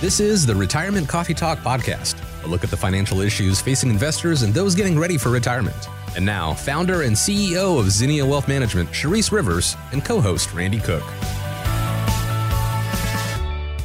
This is the Retirement Coffee Talk Podcast, a look at the financial issues facing investors and those getting ready for retirement. And now, founder and CEO of Zinnia Wealth Management, Charisse Rivers, and co host Randy Cook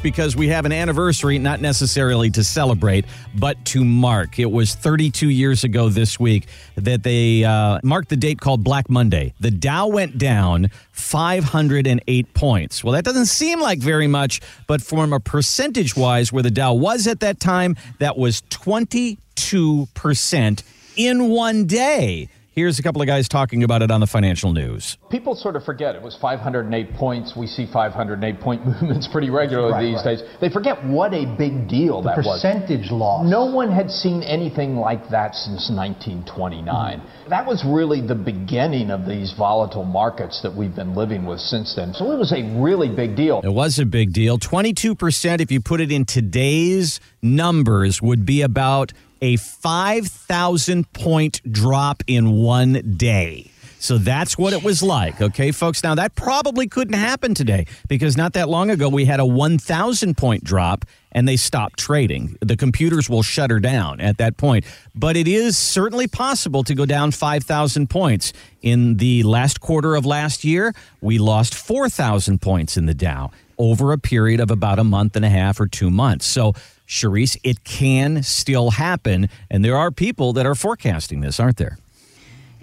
because we have an anniversary, not necessarily to celebrate, but to mark. It was 32 years ago this week that they uh, marked the date called Black Monday. The Dow went down 508 points. Well, that doesn't seem like very much, but from a percentage wise, where the Dow was at that time, that was 22% in one day. Here's a couple of guys talking about it on the financial news. People sort of forget it was 508 points. We see 508 point movements pretty regularly right, these right. days. They forget what a big deal the that percentage was. Percentage loss. No one had seen anything like that since 1929. Mm-hmm. That was really the beginning of these volatile markets that we've been living with since then. So it was a really big deal. It was a big deal. 22%, if you put it in today's numbers, would be about a 5,000 point drop in one day. So that's what it was like. Okay, folks. Now, that probably couldn't happen today because not that long ago we had a 1,000 point drop and they stopped trading. The computers will shutter down at that point. But it is certainly possible to go down 5,000 points. In the last quarter of last year, we lost 4,000 points in the Dow over a period of about a month and a half or two months. So Charisse, it can still happen. And there are people that are forecasting this, aren't there?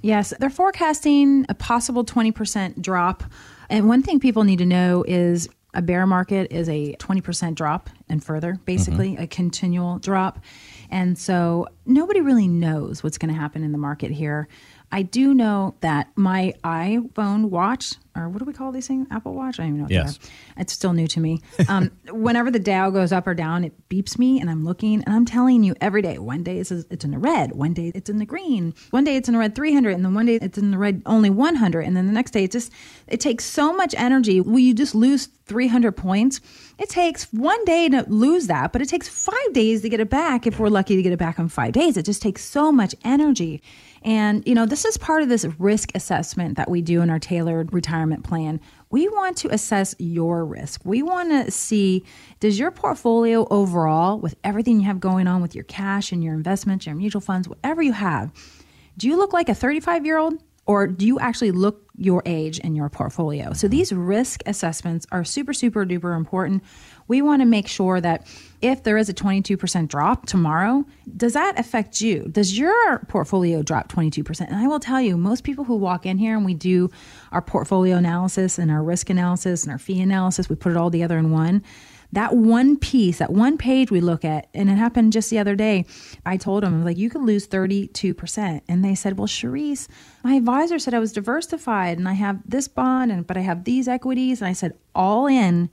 Yes, they're forecasting a possible 20% drop. And one thing people need to know is a bear market is a 20% drop and further, basically, mm-hmm. a continual drop. And so nobody really knows what's going to happen in the market here. I do know that my iPhone watch, or what do we call these things? Apple Watch? I don't even know. What yes. It's still new to me. Um, whenever the Dow goes up or down, it beeps me, and I'm looking, and I'm telling you every day. One day it's it's in the red, one day it's in the green, one day it's in the red 300, and then one day it's in the red only 100, and then the next day it just it takes so much energy. Will you just lose 300 points? It takes one day to lose that, but it takes five days to get it back. If we're lucky to get it back in five days, it just takes so much energy. And, you know, this is part of this risk assessment that we do in our tailored retirement plan. We want to assess your risk. We want to see does your portfolio overall, with everything you have going on with your cash and your investments, your mutual funds, whatever you have, do you look like a 35 year old? Or do you actually look your age in your portfolio? So mm-hmm. these risk assessments are super, super duper important we want to make sure that if there is a 22% drop tomorrow, does that affect you? Does your portfolio drop 22%? And I will tell you, most people who walk in here and we do our portfolio analysis and our risk analysis and our fee analysis, we put it all together in one that one piece, that one page we look at, and it happened just the other day. I told them, like, you could lose 32%. And they said, well, Charisse, my advisor said I was diversified and I have this bond, and but I have these equities. And I said, all in,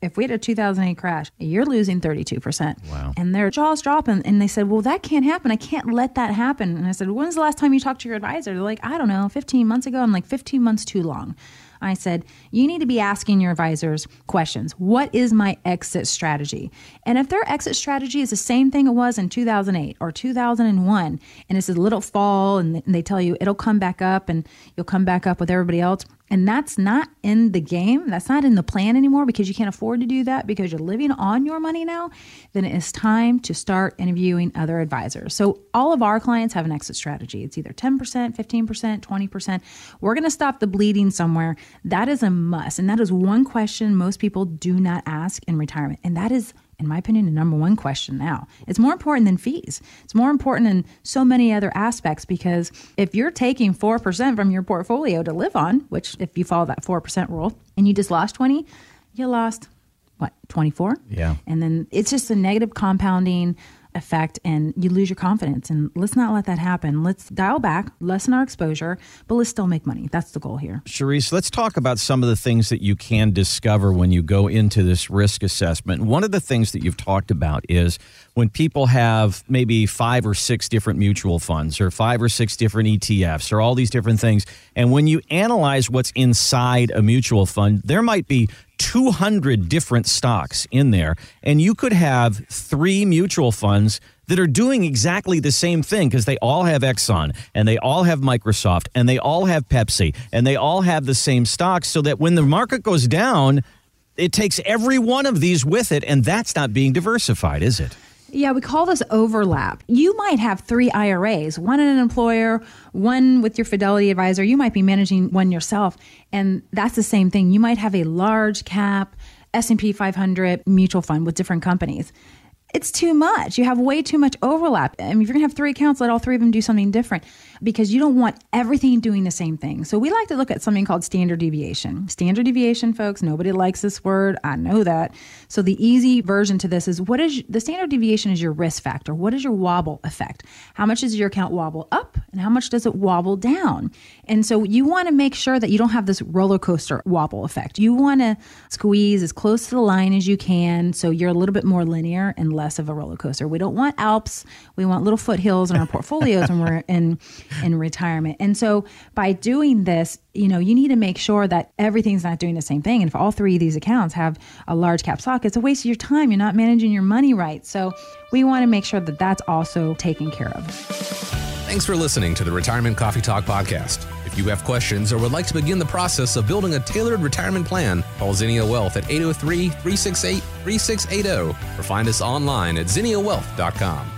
if we had a 2008 crash, you're losing 32%. Wow. And their jaws dropping. And they said, well, that can't happen. I can't let that happen. And I said, when's the last time you talked to your advisor? They're like, I don't know, 15 months ago. I'm like, 15 months too long. I said, you need to be asking your advisors questions. What is my exit strategy? And if their exit strategy is the same thing it was in 2008 or 2001, and it's a little fall and they tell you it'll come back up and you'll come back up with everybody else, and that's not in the game, that's not in the plan anymore because you can't afford to do that because you're living on your money now, then it is time to start interviewing other advisors. So, all of our clients have an exit strategy. It's either 10%, 15%, 20%. We're going to stop the bleeding somewhere. That is a must. And that is one question most people do not ask in retirement. And that is in my opinion, the number one question now. It's more important than fees. It's more important in so many other aspects because if you're taking 4% from your portfolio to live on, which if you follow that 4% rule and you just lost 20, you lost what, 24? Yeah. And then it's just a negative compounding effect and you lose your confidence. And let's not let that happen. Let's dial back, lessen our exposure, but let's still make money. That's the goal here. Charisse, let's talk about some of the things that you can discover when you go into this risk assessment. One of the things that you've talked about is when people have maybe five or six different mutual funds or five or six different ETFs or all these different things. And when you analyze what's inside a mutual fund, there might be 200 different stocks in there, and you could have three mutual funds that are doing exactly the same thing because they all have Exxon and they all have Microsoft and they all have Pepsi and they all have the same stocks so that when the market goes down, it takes every one of these with it, and that's not being diversified, is it? Yeah, we call this overlap. You might have three IRAs, one in an employer, one with your fidelity advisor. You might be managing one yourself, and that's the same thing. You might have a large cap S&P 500 mutual fund with different companies it's too much. You have way too much overlap. I mean, if you're going to have three accounts, let all three of them do something different because you don't want everything doing the same thing. So we like to look at something called standard deviation. Standard deviation, folks, nobody likes this word. I know that. So the easy version to this is what is the standard deviation is your risk factor. What is your wobble effect? How much does your account wobble up and how much does it wobble down? And so you want to make sure that you don't have this roller coaster wobble effect. You want to squeeze as close to the line as you can so you're a little bit more linear and less of a roller coaster. We don't want Alps. We want little foothills in our portfolios when we're in in retirement. And so by doing this, you know, you need to make sure that everything's not doing the same thing. And if all three of these accounts have a large cap stock, it's a waste of your time. You're not managing your money right. So we want to make sure that that's also taken care of. Thanks for listening to the Retirement Coffee Talk podcast. If you have questions or would like to begin the process of building a tailored retirement plan, call Zinnia Wealth at 803 368 3680 or find us online at zinniawealth.com.